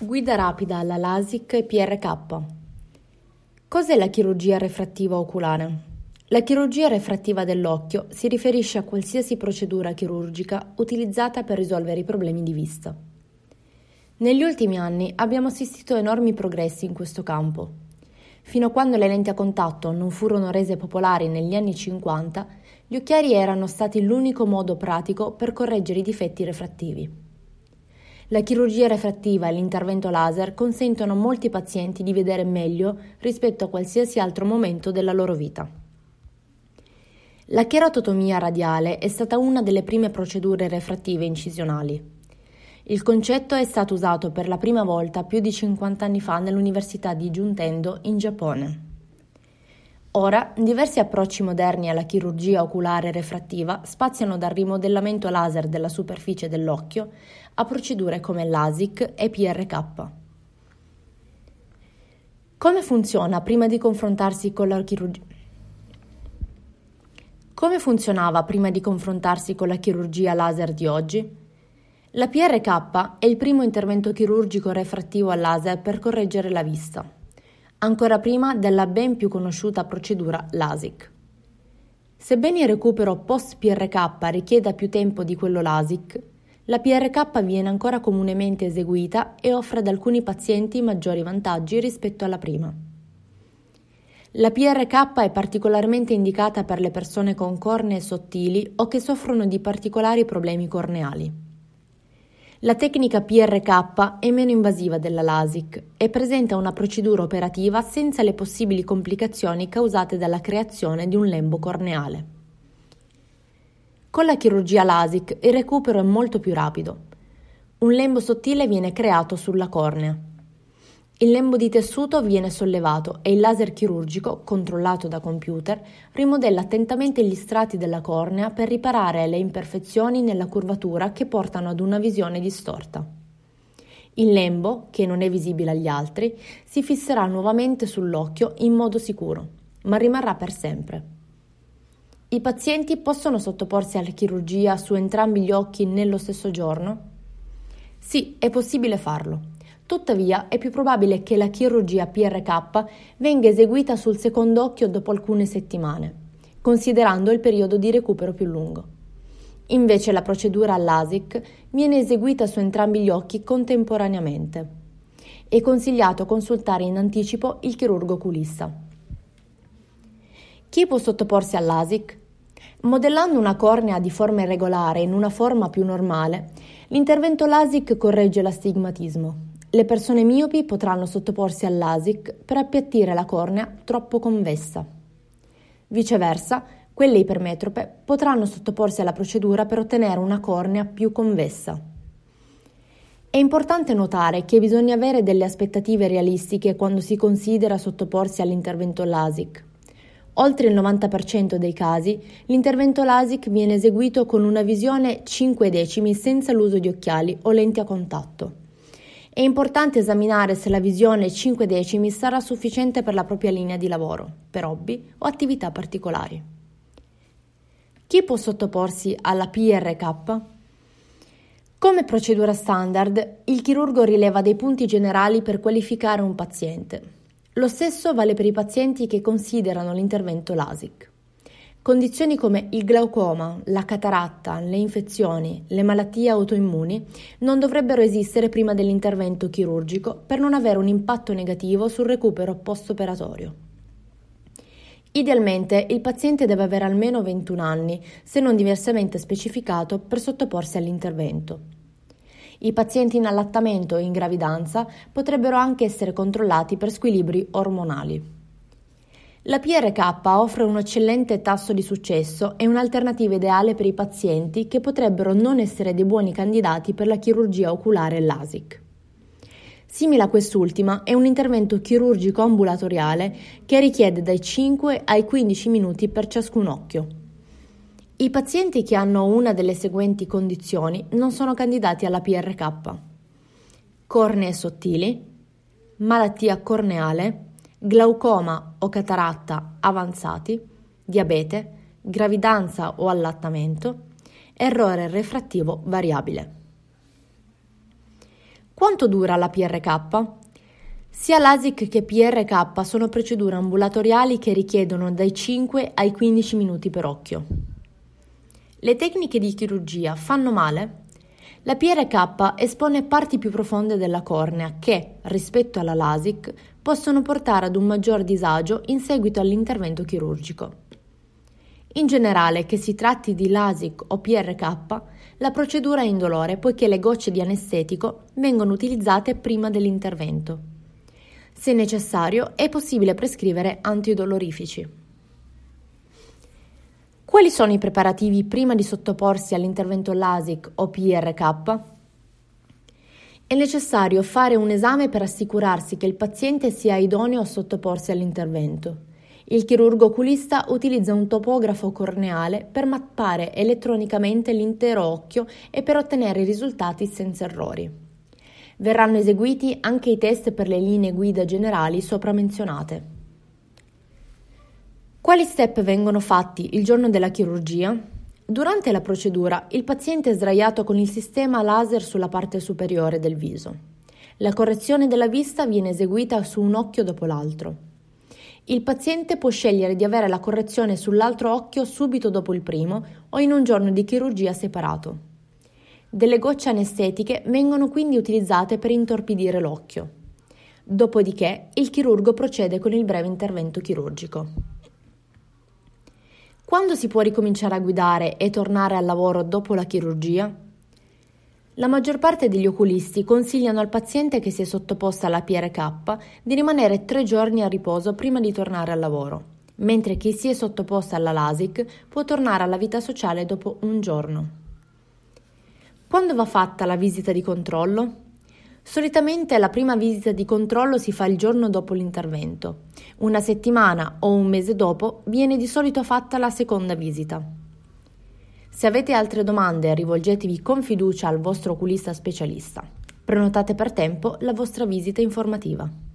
Guida rapida alla LASIK e PRK. Cos'è la chirurgia refrattiva oculare? La chirurgia refrattiva dell'occhio si riferisce a qualsiasi procedura chirurgica utilizzata per risolvere i problemi di vista. Negli ultimi anni abbiamo assistito a enormi progressi in questo campo. Fino a quando le lenti a contatto non furono rese popolari negli anni 50, gli occhiali erano stati l'unico modo pratico per correggere i difetti refrattivi. La chirurgia refrattiva e l'intervento laser consentono a molti pazienti di vedere meglio rispetto a qualsiasi altro momento della loro vita. La keratotomia radiale è stata una delle prime procedure refrattive incisionali. Il concetto è stato usato per la prima volta più di 50 anni fa nell'Università di Juntendo in Giappone. Ora, diversi approcci moderni alla chirurgia oculare refrattiva spaziano dal rimodellamento laser della superficie dell'occhio a procedure come LASIK e PRK. Come funziona prima di confrontarsi con la chirurgia? Come funzionava prima di confrontarsi con la chirurgia laser di oggi? La PRK è il primo intervento chirurgico refrattivo al laser per correggere la vista ancora prima della ben più conosciuta procedura LASIK. Sebbene il recupero post-PRK richieda più tempo di quello LASIK, la PRK viene ancora comunemente eseguita e offre ad alcuni pazienti maggiori vantaggi rispetto alla prima. La PRK è particolarmente indicata per le persone con cornee sottili o che soffrono di particolari problemi corneali. La tecnica PRK è meno invasiva della LASIK e presenta una procedura operativa senza le possibili complicazioni causate dalla creazione di un lembo corneale. Con la chirurgia LASIK il recupero è molto più rapido. Un lembo sottile viene creato sulla cornea. Il lembo di tessuto viene sollevato e il laser chirurgico, controllato da computer, rimodella attentamente gli strati della cornea per riparare le imperfezioni nella curvatura che portano ad una visione distorta. Il lembo, che non è visibile agli altri, si fisserà nuovamente sull'occhio in modo sicuro, ma rimarrà per sempre. I pazienti possono sottoporsi alla chirurgia su entrambi gli occhi nello stesso giorno? Sì, è possibile farlo Tuttavia è più probabile che la chirurgia PRK venga eseguita sul secondo occhio dopo alcune settimane, considerando il periodo di recupero più lungo. Invece la procedura LASIK viene eseguita su entrambi gli occhi contemporaneamente. È consigliato consultare in anticipo il chirurgo oculista. Chi può sottoporsi all'ASIC? Modellando una cornea di forma irregolare in una forma più normale, l'intervento LASIK corregge l'astigmatismo, le persone miopi potranno sottoporsi all'ASIC per appiattire la cornea troppo convessa. Viceversa, quelle ipermetrope potranno sottoporsi alla procedura per ottenere una cornea più convessa. È importante notare che bisogna avere delle aspettative realistiche quando si considera sottoporsi all'intervento LASIK. Oltre il 90% dei casi, l'intervento LASIK viene eseguito con una visione 5 decimi senza l'uso di occhiali o lenti a contatto. È importante esaminare se la visione 5 decimi sarà sufficiente per la propria linea di lavoro, per hobby o attività particolari. Chi può sottoporsi alla PRK? Come procedura standard, il chirurgo rileva dei punti generali per qualificare un paziente. Lo stesso vale per i pazienti che considerano l'intervento LASIK. Condizioni come il glaucoma, la cataratta, le infezioni, le malattie autoimmuni non dovrebbero esistere prima dell'intervento chirurgico per non avere un impatto negativo sul recupero post-operatorio. Idealmente il paziente deve avere almeno 21 anni, se non diversamente specificato, per sottoporsi all'intervento. I pazienti in allattamento o in gravidanza potrebbero anche essere controllati per squilibri ormonali. La PRK offre un eccellente tasso di successo e un'alternativa ideale per i pazienti che potrebbero non essere dei buoni candidati per la chirurgia oculare LASIK. Simile a quest'ultima è un intervento chirurgico ambulatoriale che richiede dai 5 ai 15 minuti per ciascun occhio. I pazienti che hanno una delle seguenti condizioni non sono candidati alla PRK. Cornee sottili, malattia corneale, glaucoma o cataratta avanzati, diabete, gravidanza o allattamento, errore refrattivo variabile. Quanto dura la PRK? Sia LASIK che PRK sono procedure ambulatoriali che richiedono dai 5 ai 15 minuti per occhio. Le tecniche di chirurgia fanno male? La PRK espone parti più profonde della cornea che, rispetto alla LASIK, possono portare ad un maggior disagio in seguito all'intervento chirurgico. In generale, che si tratti di LASIK o PRK, la procedura è indolore poiché le gocce di anestetico vengono utilizzate prima dell'intervento. Se necessario, è possibile prescrivere antidolorifici. Quali sono i preparativi prima di sottoporsi all'intervento LASIK o PRK? È necessario fare un esame per assicurarsi che il paziente sia idoneo a sottoporsi all'intervento. Il chirurgo oculista utilizza un topografo corneale per mappare elettronicamente l'intero occhio e per ottenere risultati senza errori. Verranno eseguiti anche i test per le linee guida generali sopra menzionate. Quali step vengono fatti il giorno della chirurgia? Durante la procedura il paziente è sdraiato con il sistema laser sulla parte superiore del viso. La correzione della vista viene eseguita su un occhio dopo l'altro. Il paziente può scegliere di avere la correzione sull'altro occhio subito dopo il primo o in un giorno di chirurgia separato. Delle gocce anestetiche vengono quindi utilizzate per intorpidire l'occhio. Dopodiché il chirurgo procede con il breve intervento chirurgico. Quando si può ricominciare a guidare e tornare al lavoro dopo la chirurgia? La maggior parte degli oculisti consigliano al paziente che si è sottoposta alla PRK di rimanere tre giorni a riposo prima di tornare al lavoro, mentre chi si è sottoposta alla LASIK può tornare alla vita sociale dopo un giorno. Quando va fatta la visita di controllo? Solitamente la prima visita di controllo si fa il giorno dopo l'intervento. Una settimana o un mese dopo viene di solito fatta la seconda visita. Se avete altre domande rivolgetevi con fiducia al vostro oculista specialista. Prenotate per tempo la vostra visita informativa.